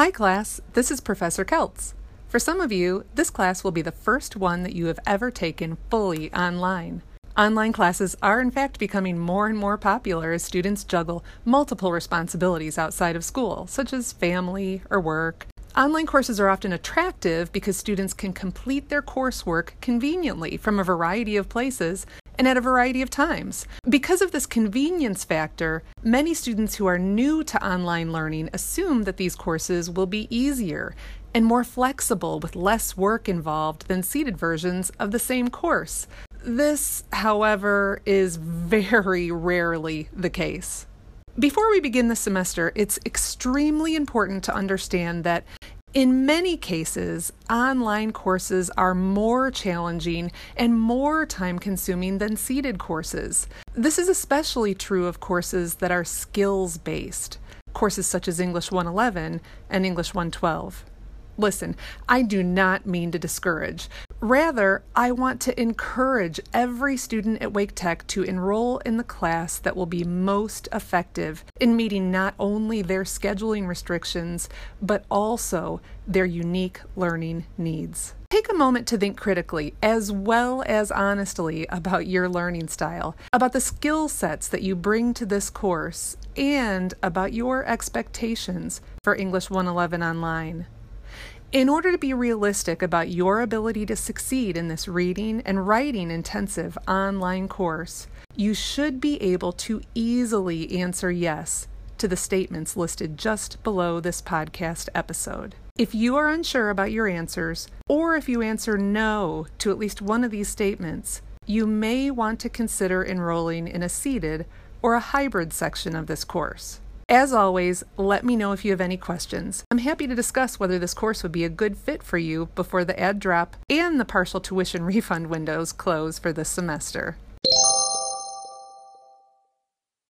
Hi, class. This is Professor Keltz. For some of you, this class will be the first one that you have ever taken fully online. Online classes are, in fact, becoming more and more popular as students juggle multiple responsibilities outside of school, such as family or work. Online courses are often attractive because students can complete their coursework conveniently from a variety of places and at a variety of times. Because of this convenience factor, many students who are new to online learning assume that these courses will be easier and more flexible with less work involved than seated versions of the same course. This, however, is very rarely the case. Before we begin the semester, it's extremely important to understand that in many cases, online courses are more challenging and more time consuming than seated courses. This is especially true of courses that are skills based, courses such as English 111 and English 112. Listen, I do not mean to discourage. Rather, I want to encourage every student at Wake Tech to enroll in the class that will be most effective in meeting not only their scheduling restrictions, but also their unique learning needs. Take a moment to think critically, as well as honestly, about your learning style, about the skill sets that you bring to this course, and about your expectations for English 111 Online. In order to be realistic about your ability to succeed in this reading and writing intensive online course, you should be able to easily answer yes to the statements listed just below this podcast episode. If you are unsure about your answers, or if you answer no to at least one of these statements, you may want to consider enrolling in a seated or a hybrid section of this course. As always, let me know if you have any questions. I'm happy to discuss whether this course would be a good fit for you before the add drop and the partial tuition refund windows close for this semester.